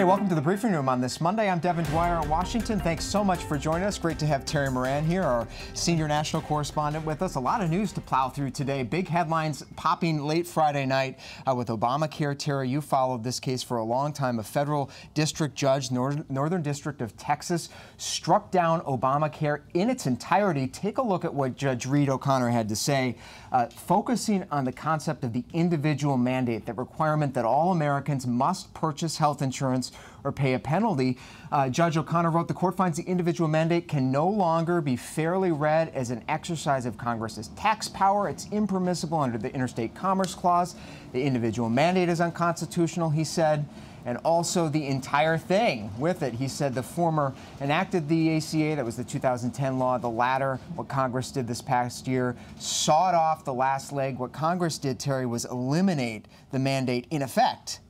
Hey, welcome to the briefing room on this Monday. I'm Devin Dwyer in Washington. Thanks so much for joining us. Great to have Terry Moran here, our senior national correspondent, with us. A lot of news to plow through today. Big headlines popping late Friday night uh, with Obamacare. Terry, you followed this case for a long time. A federal district judge, Nor Northern District of Texas, struck down Obamacare in its entirety. Take a look at what Judge Reed O'Connor had to say, uh, focusing on the concept of the individual mandate, that requirement that all Americans must purchase health insurance or pay a penalty. Uh, Judge O'Connor wrote the court finds the individual mandate can no longer be fairly read as an exercise of Congress's tax power. It's impermissible under the Interstate Commerce Clause. The individual mandate is unconstitutional, he said and also the entire thing with it. He said the former enacted the ACA, that was the 2010 law. The latter, what Congress did this past year, sawed off the last leg. What Congress did, Terry, was eliminate the mandate in effect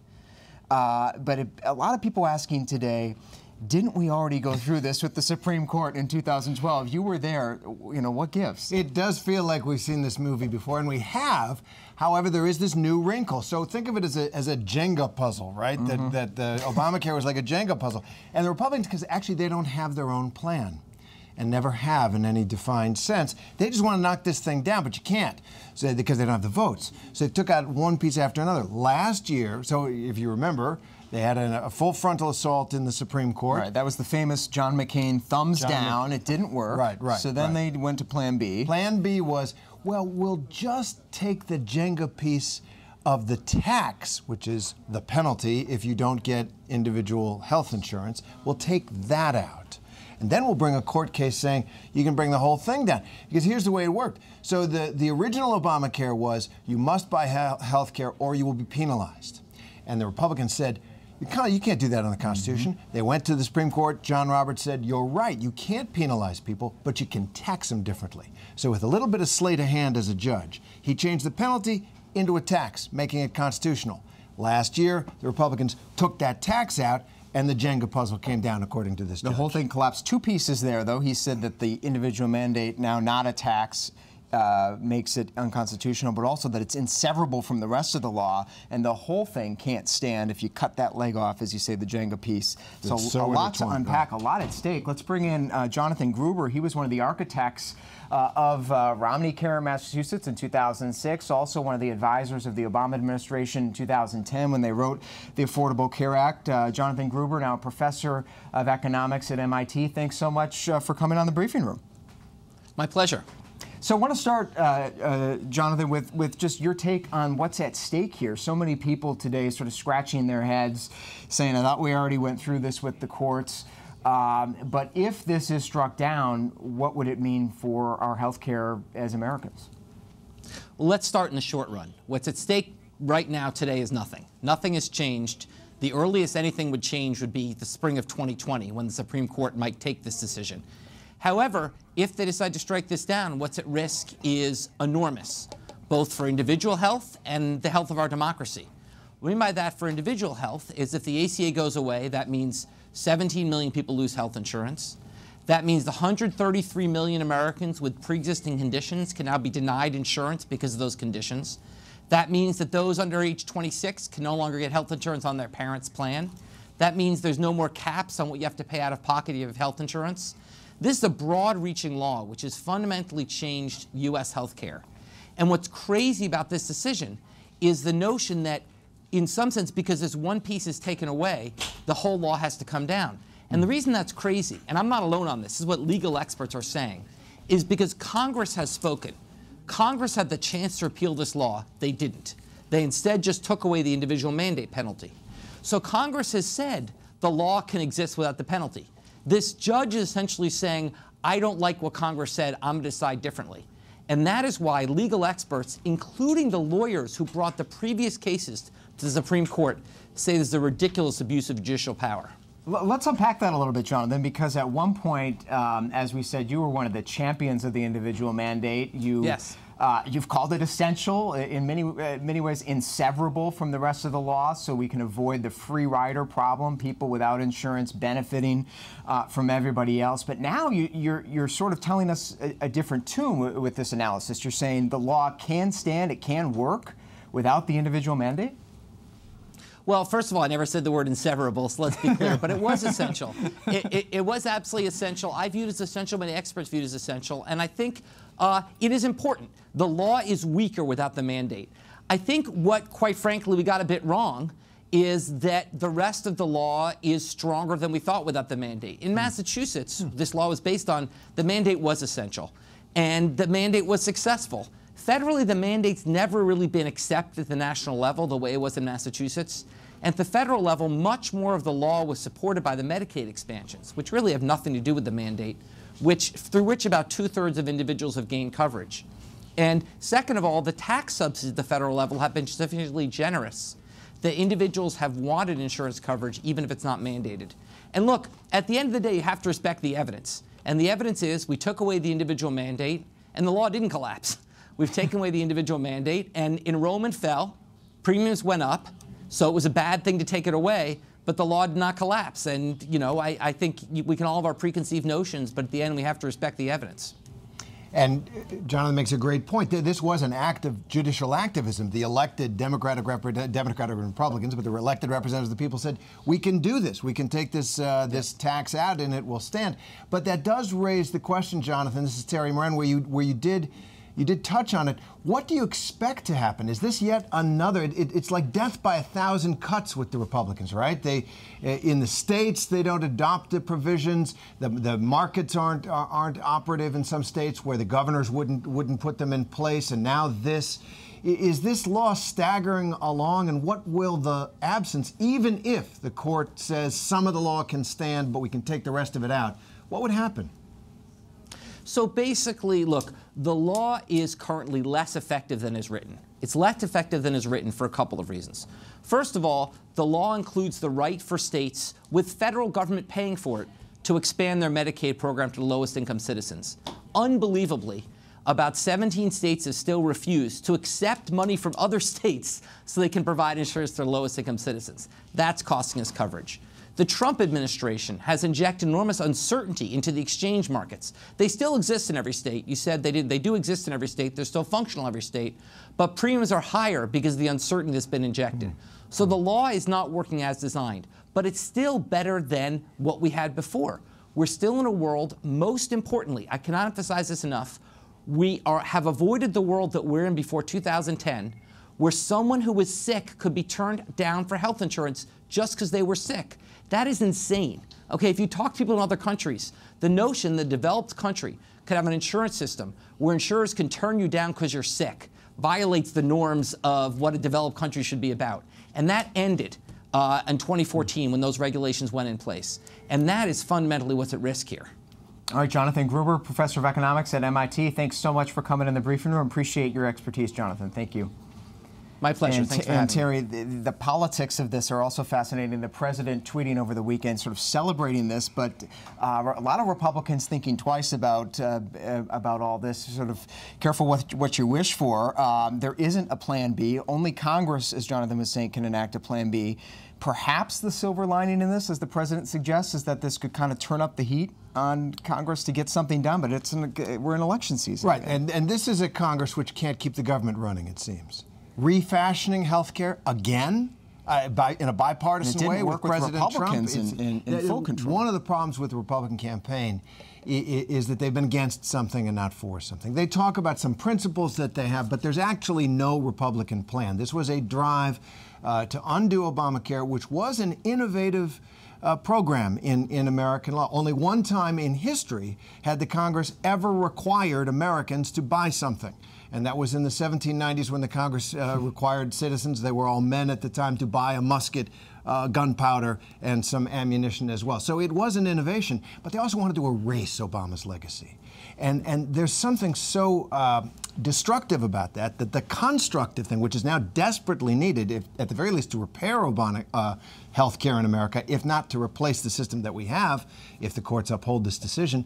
uh, but it, a lot of people asking today, didn't we already go through this with the Supreme Court in 2012? You were there. You know, what gives? It does feel like we've seen this movie before, and we have. However, there is this new wrinkle. So think of it as a, as a Jenga puzzle, right? Mm -hmm. That, that the Obamacare was like a Jenga puzzle. And the Republicans, because actually they don't have their own plan and never have in any defined sense. They just want to knock this thing down, but you can't so, because they don't have the votes. So they took out one piece after another. Last year, so if you remember, they had a, a, full frontal assault in the Supreme Court. Right, that was the famous John McCain thumbs John down. it didn't work. Right, right. So then right. they went to Plan B. Plan B was, well, we'll just take the Jenga piece of the tax, which is the penalty if you don't get individual health insurance. We'll take that out. And then we'll bring a court case saying you can bring the whole thing down. Because here's the way it worked. So the, the original Obamacare was you must buy health care or you will be penalized. And the Republicans said, you can't, you can't do that on the Constitution. Mm -hmm. They went to the Supreme Court. John Roberts said, You're right. You can't penalize people, but you can tax them differently. So, with a little bit of sleight of hand as a judge, he changed the penalty into a tax, making it constitutional. Last year, the Republicans took that tax out and the Jenga puzzle came down according to this. The judge. whole thing collapsed. Two pieces there, though. He said that the individual mandate now not a tax. Uh, makes it unconstitutional, but also that it's inseverable from the rest of the law, and the whole thing can't stand if you cut that leg off, as you say, the Jenga piece. So, so a lot to unpack, right. a lot at stake. Let's bring in uh, Jonathan Gruber. He was one of the architects uh, of uh, Romney Care in Massachusetts in 2006, also one of the advisors of the Obama administration in 2010 when they wrote the Affordable Care Act. Uh, Jonathan Gruber, now a professor of economics at MIT, thanks so much uh, for coming on the briefing room. My pleasure. So I want to start, uh, uh, Jonathan, with, with just your take on what's at stake here. So many people today sort of scratching their heads, saying, I thought we already went through this with the courts. Um, but if this is struck down, what would it mean for our health care as Americans? Well, let's start in the short run. What's at stake right now today is nothing. Nothing has changed. The earliest anything would change would be the spring of 2020 when the Supreme Court might take this decision. However, if they decide to strike this down, what's at risk is enormous, both for individual health and the health of our democracy. What I mean by that for individual health is if the ACA goes away, that means 17 million people lose health insurance. That means the 133 million Americans with pre-existing conditions can now be denied insurance because of those conditions. That means that those under age 26 can no longer get health insurance on their parents' plan. That means there's no more caps on what you have to pay out of pocket if you have health insurance. This is a broad-reaching law which has fundamentally changed U.S. health care. And what's crazy about this decision is the notion that in some sense, because this one piece is taken away, the whole law has to come down. And the reason that's crazy, and I'm not alone on this, this is what legal experts are saying, is because Congress has spoken. Congress had the chance to repeal this law. They didn't. They instead just took away the individual mandate penalty. So Congress has said the law can exist without the penalty. This judge is essentially saying, I don't like what Congress said, I'm going to decide differently. And that is why legal experts, including the lawyers who brought the previous cases to the Supreme Court say this is a ridiculous abuse of judicial power. Let's unpack that a little bit, Jonathan, because at one point, um, as we said, you were one of the champions of the individual mandate. You, yes. Uh, you've called it essential in many uh, many ways, inseverable from the rest of the law, so we can avoid the free rider problem, people without insurance benefiting uh, from everybody else. But now you, are you're, you're sort of telling us a, a different tune with this analysis. You're saying the law can stand, it can work without the individual mandate. Well, first of all, I never said the word inseverable, so let's be clear, but it was essential. It, it, it, was absolutely essential. I viewed it as essential, many experts viewed it as essential, and I think uh, it is important. The law is weaker without the mandate. I think what, quite frankly, we got a bit wrong is that the rest of the law is stronger than we thought without the mandate. In Massachusetts, hmm. this law was based on the mandate was essential, and the mandate was successful. Federally, the mandate's never really been accepted at the national level the way it was in Massachusetts. At the federal level, much more of the law was supported by the Medicaid expansions, which really have nothing to do with the mandate, which, through which about two thirds of individuals have gained coverage. And second of all, the tax subsidies at the federal level have been sufficiently generous that individuals have wanted insurance coverage even if it's not mandated. And look, at the end of the day, you have to respect the evidence. And the evidence is we took away the individual mandate and the law didn't collapse. We've taken away the individual mandate and enrollment fell, premiums went up, so it was a bad thing to take it away, but the law did not collapse. And, you know, I, I think we can all have our preconceived notions, but at the end we have to respect the evidence. And uh, Jonathan makes a great point. This was an act of judicial activism. The elected Democratic, Democratic Republicans, but the elected representatives of the people said, "We can do this. We can take this uh, this tax out, and it will stand." But that does raise the question, Jonathan. This is Terry Moran, where you where you did you did touch on it. What do you expect to happen? Is this yet another? It, it's like death by a thousand cuts with the Republicans, right? They, eh, in the states, they don't adopt the provisions. The, the markets aren't aren't operative in some states where the governors wouldn't wouldn't put them in place, and now this. Is this law staggering along, and what will the absence, even if the court says some of the law can stand, but we can take the rest of it out, what would happen? So basically, look, the law is currently less effective than is written. It's less effective than is written for a couple of reasons. First of all, the law includes the right for states, with federal government paying for it, to expand their Medicaid program to lowest income citizens. Unbelievably, about 17 states have still refused to accept money from other states so they can provide insurance to their lowest income citizens. That's costing us coverage. The Trump administration has injected enormous uncertainty into the exchange markets. They still exist in every state. You said they, did, they do exist in every state. They're still functional in every state. But premiums are higher because of the uncertainty that's been injected. Hmm. So the law is not working as designed. But it's still better than what we had before. We're still in a world, most importantly, I cannot emphasize this enough, we are, have avoided the world that we're in before 2010 where someone who was sick could be turned down for health insurance just because they were sick. That is insane. Okay, if you talk to people in other countries, the notion the developed country could have an insurance system where insurers can turn you down because you're sick violates the norms of what a developed country should be about. And that ended uh, in 2014 when those regulations went in place. And that is fundamentally what's at risk here. All right, Jonathan Gruber, professor of economics at MIT. Thanks so much for coming in the briefing room. Appreciate your expertise, Jonathan. Thank you. My pleasure. And, Thanks for and Terry, the, the, politics of this are also fascinating. The president tweeting over the weekend, sort of celebrating this, but uh, a lot of Republicans thinking twice about uh, about all this. Sort of careful what what you wish for. Um, there isn't a plan B. Only Congress, as Jonathan was saying, can enact a plan B. Perhaps the silver lining in this, as the president suggests, is that this could kind of turn up the heat on Congress to get something done. But it's an, we're in election season, right? And and this is a Congress which can't keep the government running. It seems refashioning health care again uh, by, in a bipartisan way with, with President Trump. In, in, in full control. One of the problems with the Republican campaign is that they've been against something and not for something. They talk about some principles that they have, but there's actually no Republican plan. This was a drive uh, to undo Obamacare, which was an innovative uh, program in, in American law. Only one time in history had the Congress ever required Americans to buy something and that was in the 1790s when the Congress uh, required citizens, they were all men at the time, to buy a musket, uh, gunpowder, and some ammunition as well. So it was an innovation, but they also wanted to erase Obama's legacy. And, and there's something so uh, destructive about that that the constructive thing, which is now desperately needed, if, at the very least, to repair Obama uh, health care in America, if not to replace the system that we have, if the courts uphold this decision,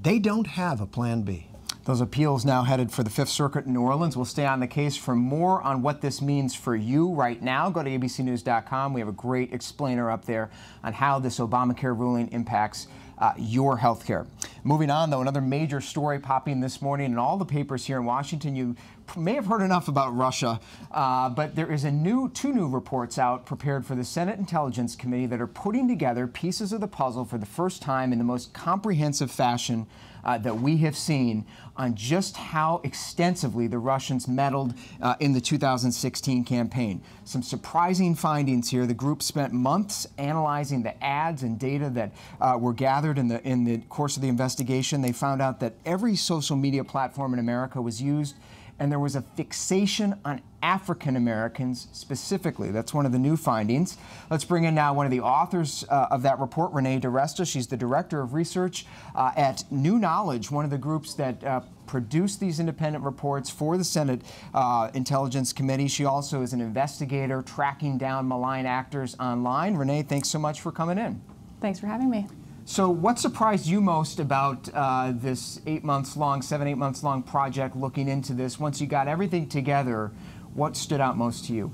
they don't have a plan B. Those appeals now headed for the Fifth Circuit in New Orleans. We'll stay on the case for more on what this means for you right now. Go to abcnews.com. We have a great explainer up there on how this Obamacare ruling impacts uh, your health care. Moving on, though, another major story popping this morning in all the papers here in Washington. You may have heard enough about Russia, uh, but there is a new two new reports out prepared for the Senate Intelligence Committee that are putting together pieces of the puzzle for the first time in the most comprehensive fashion uh, that we have seen on just how extensively the Russians meddled uh, in the 2016 campaign. Some surprising findings here. The group spent months analyzing the ads and data that uh, were gathered in the in the course of the investigation. They found out that every social media platform in America was used and there was a fixation on African Americans specifically. That's one of the new findings. Let's bring in now one of the authors uh, of that report, Renee DiResta. She's the director of research uh, at New Knowledge, one of the groups that uh, produce these independent reports for the Senate uh, Intelligence Committee. She also is an investigator tracking down malign actors online. Renee, thanks so much for coming in. Thanks for having me. So, what surprised you most about uh, this eight months long, seven, eight months long project looking into this? Once you got everything together, what stood out most to you?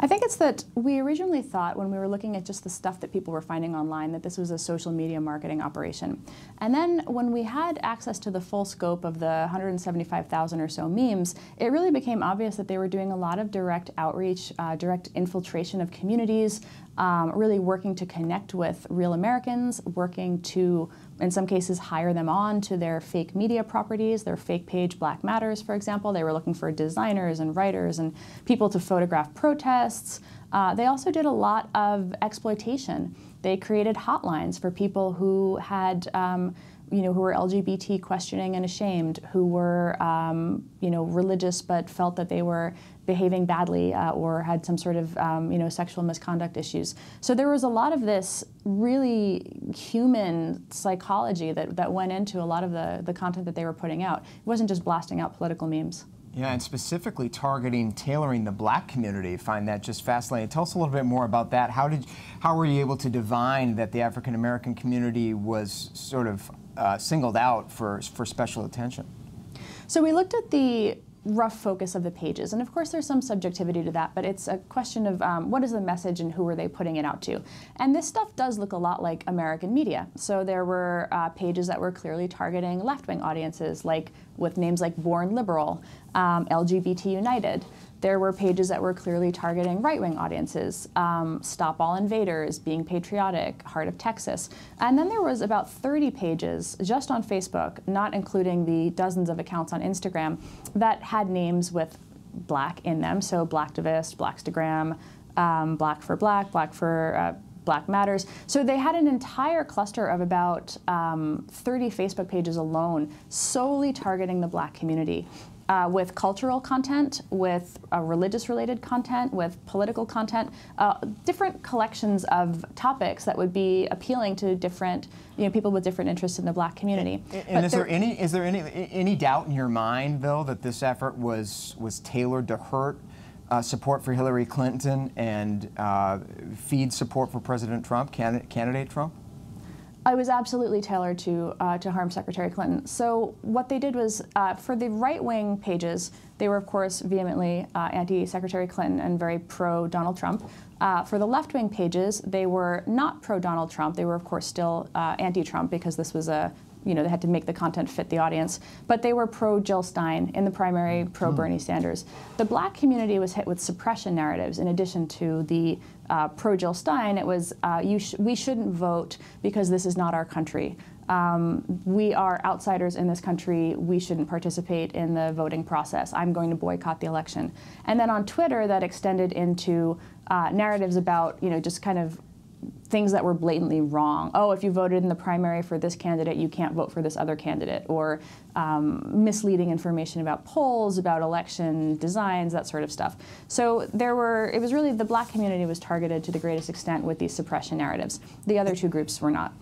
I think it's that we originally thought when we were looking at just the stuff that people were finding online that this was a social media marketing operation. And then when we had access to the full scope of the 175,000 or so memes, it really became obvious that they were doing a lot of direct outreach, uh, direct infiltration of communities, um, really working to connect with real Americans, working to in some cases hire them on to their fake media properties, their fake page Black Matters, for example. They were looking for designers and writers and people to photograph protests. Uh, they also did a lot of exploitation. They created hotlines for people who had um, you know, who were LGBT questioning and ashamed, who were, um, you know, religious but felt that they were behaving badly uh, or had some sort of, um, you know, sexual misconduct issues. So there was a lot of this really human psychology that, that went into a lot of the, the content that they were putting out. It wasn't just blasting out political memes. Yeah, and specifically targeting, tailoring the black community. I Find that just fascinating. Tell us a little bit more about that. How did, how were you able to divine that the African American community was sort of uh, singled out for, for special attention? So we looked at the rough focus of the pages. And of course, there's some subjectivity to that, but it's a question of um, what is the message and who are they putting it out to. And this stuff does look a lot like American media. So there were uh, pages that were clearly targeting left wing audiences, like with names like Born Liberal, um, LGBT United. There were pages that were clearly targeting right wing audiences um, Stop All Invaders, Being Patriotic, Heart of Texas. And then there was about 30 pages just on Facebook, not including the dozens of accounts on Instagram, that had names with black in them. So Blacktivist, Blackstagram, um, Black for Black, Black for uh, Black Matters. So they had an entire cluster of about um, 30 Facebook pages alone solely targeting the black community uh, with cultural content, with uh, religious related content, with political content, uh, different collections of topics that would be appealing to different you know, people with different interests in the black community. And, and is there, there, any is there any any doubt in your mind though that this effort was was tailored to hurt uh, support for Hillary Clinton and uh, feed support for President Trump, candidate, candidate Trump? It was absolutely tailored to uh, to harm Secretary Clinton. So what they did was uh, for the right wing pages, they were of course vehemently uh, anti-Secretary Clinton and very pro Donald Trump. Uh, for the left wing pages, they were not pro Donald Trump. They were of course still uh, anti-Trump because this was a you know, they had to make the content fit the audience. But they were pro Jill Stein in the primary, pro Bernie Sanders. The black community was hit with suppression narratives in addition to the uh, pro Jill Stein. It was uh, sh we shouldn't vote because this is not our country. Um, we are outsiders in this country. We shouldn't participate in the voting process. I'm going to boycott the election. And then on Twitter, that extended into uh, narratives about, you know, just kind of things that were blatantly wrong. Oh, if you voted in the primary for this candidate, you can't vote for this other candidate. Or um, misleading information about polls, about election designs, that sort of stuff. So there were, it was really the black community was targeted to the greatest extent with these suppression narratives. The other two groups were not.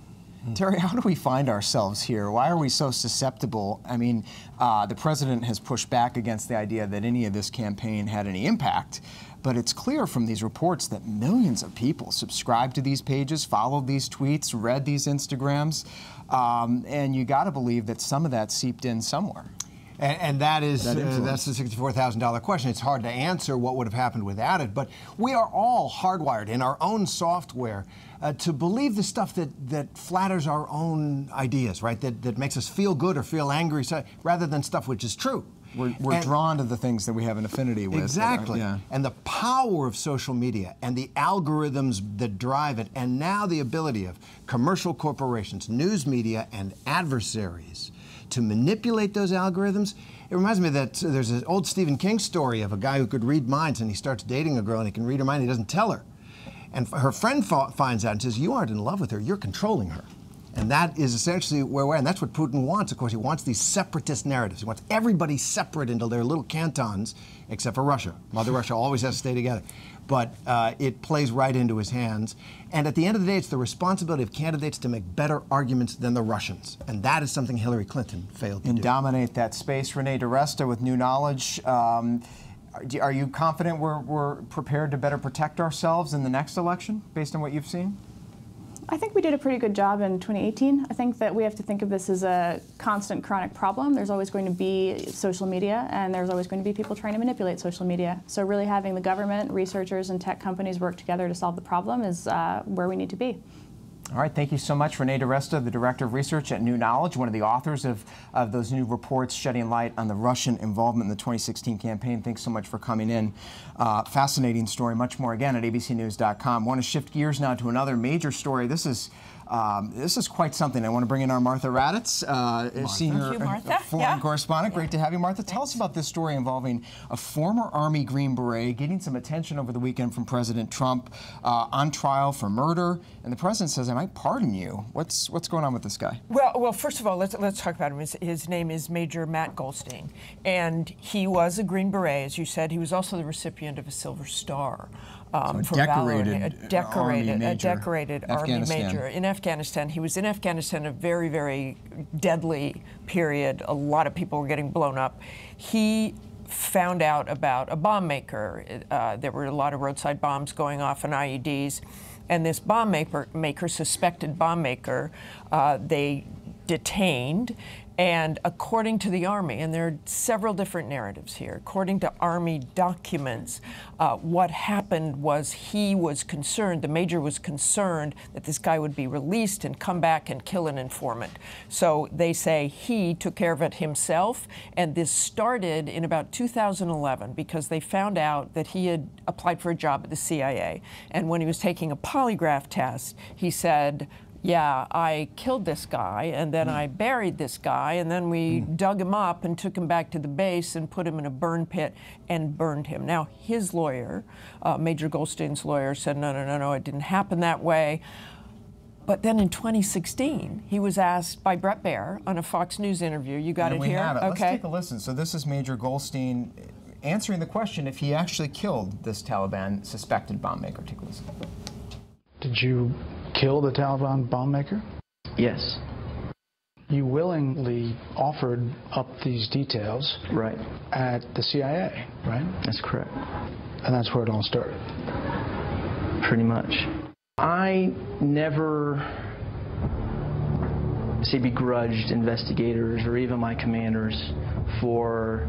Terry, how do we find ourselves here? Why are we so susceptible? I mean, uh, the president has pushed back against the idea that any of this campaign had any impact. But it's clear from these reports that millions of people subscribed to these pages, followed these tweets, read these Instagrams, um, and you got to believe that some of that seeped in somewhere. And, and that is that uh, that's the sixty-four thousand dollar question. It's hard to answer what would have happened without it, but we are all hardwired in our own software uh, to believe the stuff that, that flatters our own ideas, right? That, that makes us feel good or feel angry, so, rather than stuff which is true. We're, we're And- drawn to the things that we have an affinity with. Exactly. Yeah. And the power of social media and the algorithms that drive it, and now the ability of commercial corporations, news media, and adversaries to manipulate those algorithms. It reminds me that uh, there's an old Stephen King story of a guy who could read minds, and he starts dating a girl, and he can read her mind, and he doesn't tell her. And her friend finds out and says, You aren't in love with her, you're controlling her. And that is essentially where we're at. And that's what Putin wants, of course. He wants these separatist narratives. He wants everybody separate into their little cantons, except for Russia. Mother Russia always has to stay together. But uh, it plays right into his hands. And at the end of the day, it's the responsibility of candidates to make better arguments than the Russians. And that is something Hillary Clinton failed to and do. And dominate that space. Renee DiResta with new knowledge. Um, are- are you confident we're, we're prepared to better protect ourselves in the next election based on what you've seen? I think we did a pretty good job in 2018. I think that we have to think of this as a constant chronic problem. There's always going to be social media, and there's always going to be people trying to manipulate social media. So, really having the government, researchers, and tech companies work together to solve the problem is uh, where we need to be. All right, thank you so much, Renee DiResta, the Director of Research at New Knowledge, one of the authors of, of those new reports shedding light on the Russian involvement in the 2016 campaign. Thanks so much for coming in. Uh, fascinating story. Much more again at abcnews.com. want to shift gears now to another major story. This is um, this is quite something. I want to bring in our Martha Raddatz, uh, senior you, Martha. foreign Yeah. correspondent. Great to have you, Martha. Tell us about this story involving a former Army Green Beret getting some attention over the weekend from President Trump uh, on trial for murder, and the president says, "I might pardon you." What's what's going on with this guy? Well, well, first of all, let's let's talk about him. His, his name is Major Matt Golsteyn, and he was a Green Beret, as you said. He was also the recipient of a Silver Star. Um, So a for valor, decorated, a uh, decorated, Army a major. decorated Army major in Afghanistan. He was in Afghanistan, a very, very deadly period. A lot of people were getting blown up. He found out about a bomb maker. Uh, there were a lot of roadside bombs going off and IEDs. And this bomb maker, maker suspected bomb maker, uh, they detained. And according to the Army, and there are several different narratives here, according to Army documents, uh, what happened was he was concerned, the major was concerned that this guy would be released and come back and kill an informant. So they say he took care of it himself, and this started in about 2011 because they found out that he had applied for a job at the CIA. And when he was taking a polygraph test, he said, yeah, I killed this guy, and then I mm. buried this guy, and then we mm. dug him up and took him back to the base and put him in a burn pit and burned him. Now, his lawyer, uh, Major Golsteyn's lawyer, said, no, no, no, no, it didn't happen that way. But then in 2016, he was asked by Bret Baier on a Fox News interview. You got And it we here? have it. Let's take a listen. So this is Major Goldstein eh, answering the question if he actually killed this Taliban suspected bomb maker. Take a listen. Did you kill the Taliban bomb maker? Yes, You willingly offered up these details right. at the CIA, right? That's correct. And that's where it all started. Pretty much. I never say begrudged investigators or even my commanders for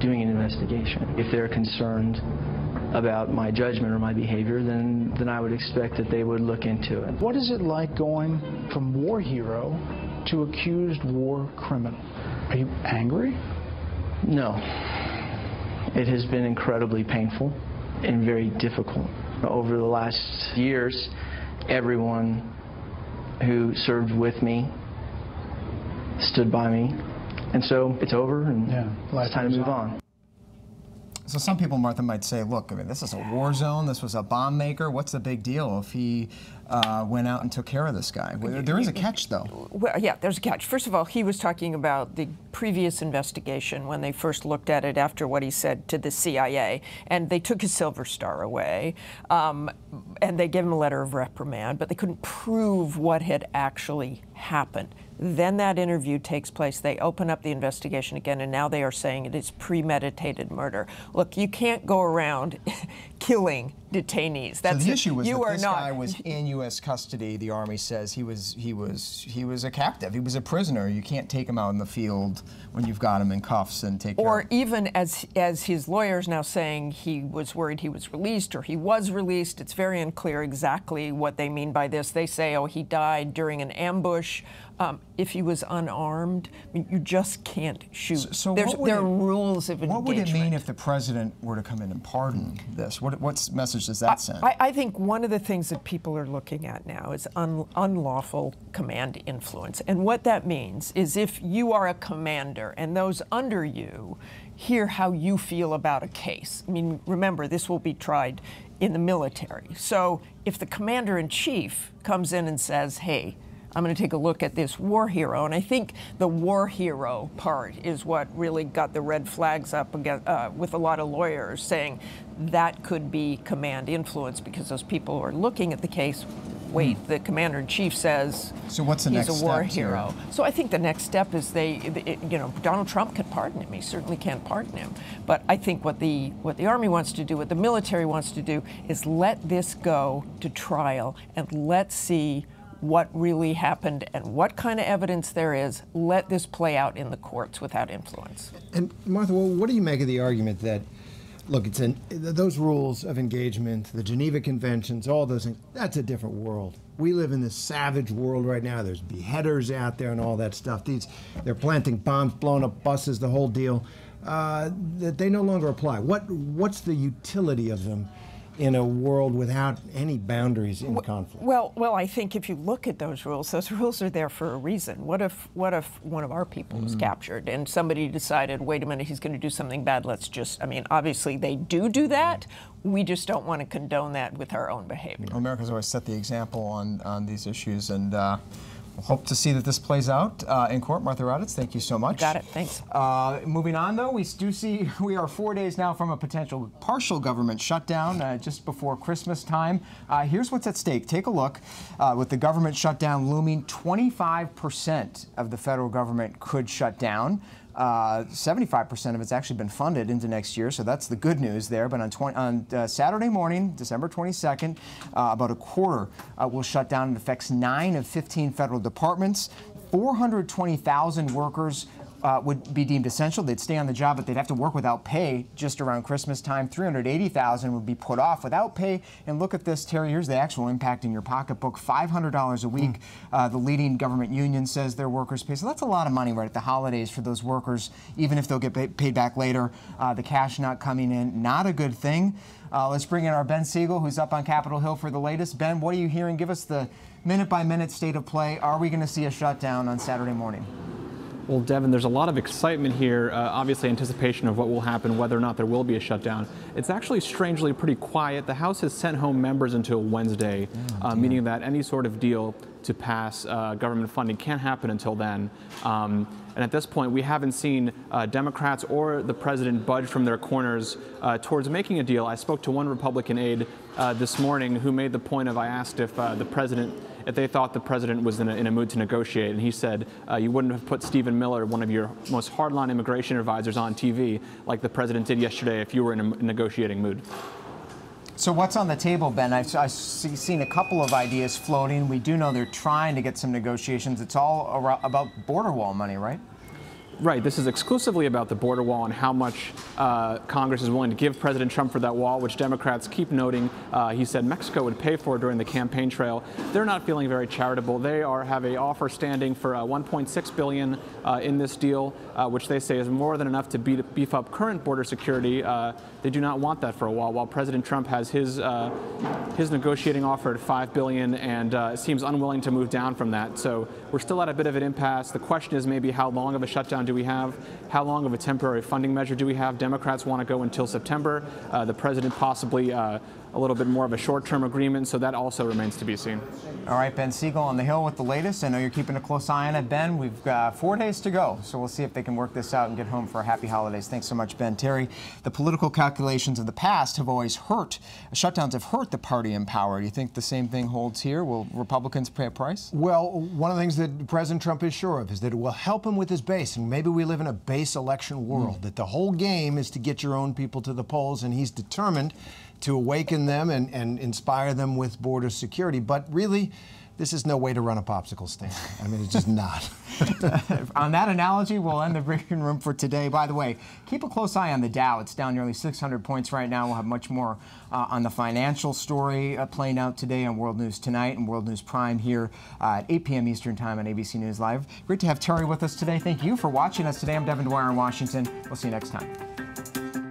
doing an investigation. If they're concerned about my judgment or my behavior, then, then I would expect that they would look into it. What is it like going from war hero to accused war criminal? Are you angry? No. It has been incredibly painful and very difficult. Over the last years, everyone who served with me stood by me. And so it's over and Yeah, it's time to move on. on. So some people, Martha, might say, look, I mean, this is a war zone. This was a bomb maker. What's the big deal if he uh, went out and took care of this guy? There is a catch, though. Well, yeah, there's a catch. First of all, he was talking about the previous investigation when they first looked at it after what he said to the CIA, and they took his Silver Star away, um, and they gave him a letter of reprimand, but they couldn't prove what had actually happened. Then that interview takes place. They open up the investigation again, and now they are saying it is premeditated murder. Look, you can't go around killing detainees. So That's the issue was you that are this not, guy was in U.S. custody. The Army says he was he was he was a captive. He was a prisoner. You can't take him out in the field when you've got him in cuffs and take Or even as as his lawyers now saying he was worried he was released or he was released. It's very unclear exactly what they mean by this. They say, oh, he died during an ambush. Um, if he was unarmed, I mean, you just can't shoot. So what would there it- are rules of What engagement. would it mean if the president were to come in and pardon this? What what message does that send? I, I think one of the things that people are looking at now is un, unlawful command influence. And what that means is if you are a commander and those under you hear how you feel about a case. I mean, remember, this will be tried in the military. So if the commander in chief comes in and says, hey, I'm going to take a look at this war hero. And I think the war hero part is what really got the red flags up against, uh, with a lot of lawyers saying that could be command influence because those people who are looking at the case, wait, hmm. the commander in chief says So what's the he's next a war steps here? hero. So I think the next step is they, it- you know, Donald Trump can pardon him. He certainly can't pardon him. But I think what the what the army wants to do, what the military wants to do, is let this go to trial and let's see what really happened and what kind of evidence there is. Let this play out in the courts without influence. And Martha, well, what do you make of the argument that, look, it's an, those rules of engagement, the Geneva Conventions, all those things, that's a different world. We live in this savage world right now. There's beheaders out there and all that stuff. These, they're planting bombs, blowing up buses, the whole deal. Uh, that they no longer apply. What, what's the utility of them in a world without any boundaries in conflict? Well, well, I think if you look at those rules, those rules are there for a reason. What if, what if one of our people was captured and somebody decided, wait a minute, he's going to do something bad? Let's just. I mean, obviously they do do that. We just don't want to condone that with our own behavior. America's always set the example on, on these issues, and uh, we'll hope to see that this plays out uh, in court. Martha Raddatz, thank you so much. Got it. Thanks. Uh, moving on, though, we do see we are four days now from a potential partial government shutdown uh, just before Christmas time. Uh, here's what's at stake. Take a look. Uh, with the government shutdown looming, 25% of the federal government could shut down. Uh, 75% of it's actually been funded into next year, so that's the good news there. But on, 20, on uh, Saturday morning, December 22nd, uh, about a quarter uh, will shut down. It affects nine of 15 federal departments. 420,000 workers uh, would be deemed essential. They'd stay on the job, but they'd have to work without pay just around Christmas time. 380,000 would be put off without pay. And look at this, Terry. Here's the actual impact in your pocketbook: $500 a week. Uh, the leading government union says their workers pay. So that's a lot of money right at the holidays for those workers, even if they'll get pay- paid back later. Uh, the cash not coming in, not a good thing. Uh, let's bring in our Ben Siegel, who's up on Capitol Hill for the latest. Ben, what are you hearing? Give us the minute by minute state of play. Are we going to see a shutdown on Saturday morning? Well, Devin, there's a lot of excitement here, uh, obviously anticipation of what will happen, whether or not there will be a shutdown. It's actually strangely pretty quiet. The House has sent home members until Wednesday, uh, meaning that any sort of deal to pass uh, government funding can't happen until then. Um, and at this point, we haven't seen uh, Democrats or the president budge from their corners uh, towards making a deal. I spoke to one Republican aide uh, this morning who made the point of I asked if uh, the president if they thought the president was in a, in a mood to negotiate. And he said, uh, you wouldn't have put Stephen Miller, one of your most hardline immigration advisors, on TV like the president did yesterday if you were in a negotiating mood. So what's on the table, Ben? I've, I've se- seen a couple of ideas floating. We do know they're trying to get some negotiations. It's all about border wall money, right? Right. This is exclusively about the border wall and how much uh, Congress is willing to give President Trump for that wall, which Democrats keep noting. Uh, he said Mexico would pay for during the campaign trail. They're not feeling very charitable. They are have a offer standing for uh, 1.6 billion uh, in this deal, uh, which they say is more than enough to beat, beef up current border security. Uh, they do not want that for a while. While President Trump has his his negotiating offer at 5 billion and seems unwilling to move down from that. So we're still at a bit of an impasse. The question is maybe how long of a shutdown do we have? How long of a temporary funding measure do we have? Democrats want to go until September. Uh, the president possibly uh, a little bit more of a short-term agreement. So that also remains to be seen. All right, Ben Siegel on the Hill with the latest. I know you're keeping a close eye on it, Ben. We've got four days to go, so we'll see if they can work this out and get home for a happy holidays. Thanks so much, Ben. Terry, the political calculations of the past have always hurt. Shutdowns have hurt the party in power. Do you think the same thing holds here? Will Republicans pay a price? Well, one of the things that President Trump is sure of is that it will help him with his base. And maybe we live in a base election world, hmm. that the whole game is to get your own people to the polls, and he's determined to awaken them and, and inspire them with border security. But really, this is no way to run a popsicle stand. I mean, it's just not. on that analogy, we'll end the briefing room for today. By the way, keep a close eye on the Dow. It's down nearly 600 points right now. We'll have much more uh, on the financial story uh, playing out today on World News Tonight and World News Prime here uh, at 8 p.m. Eastern Time on ABC News Live. Great to have Terry with us today. Thank you for watching us today. I'm Devin Dwyer in Washington. We'll see you next time.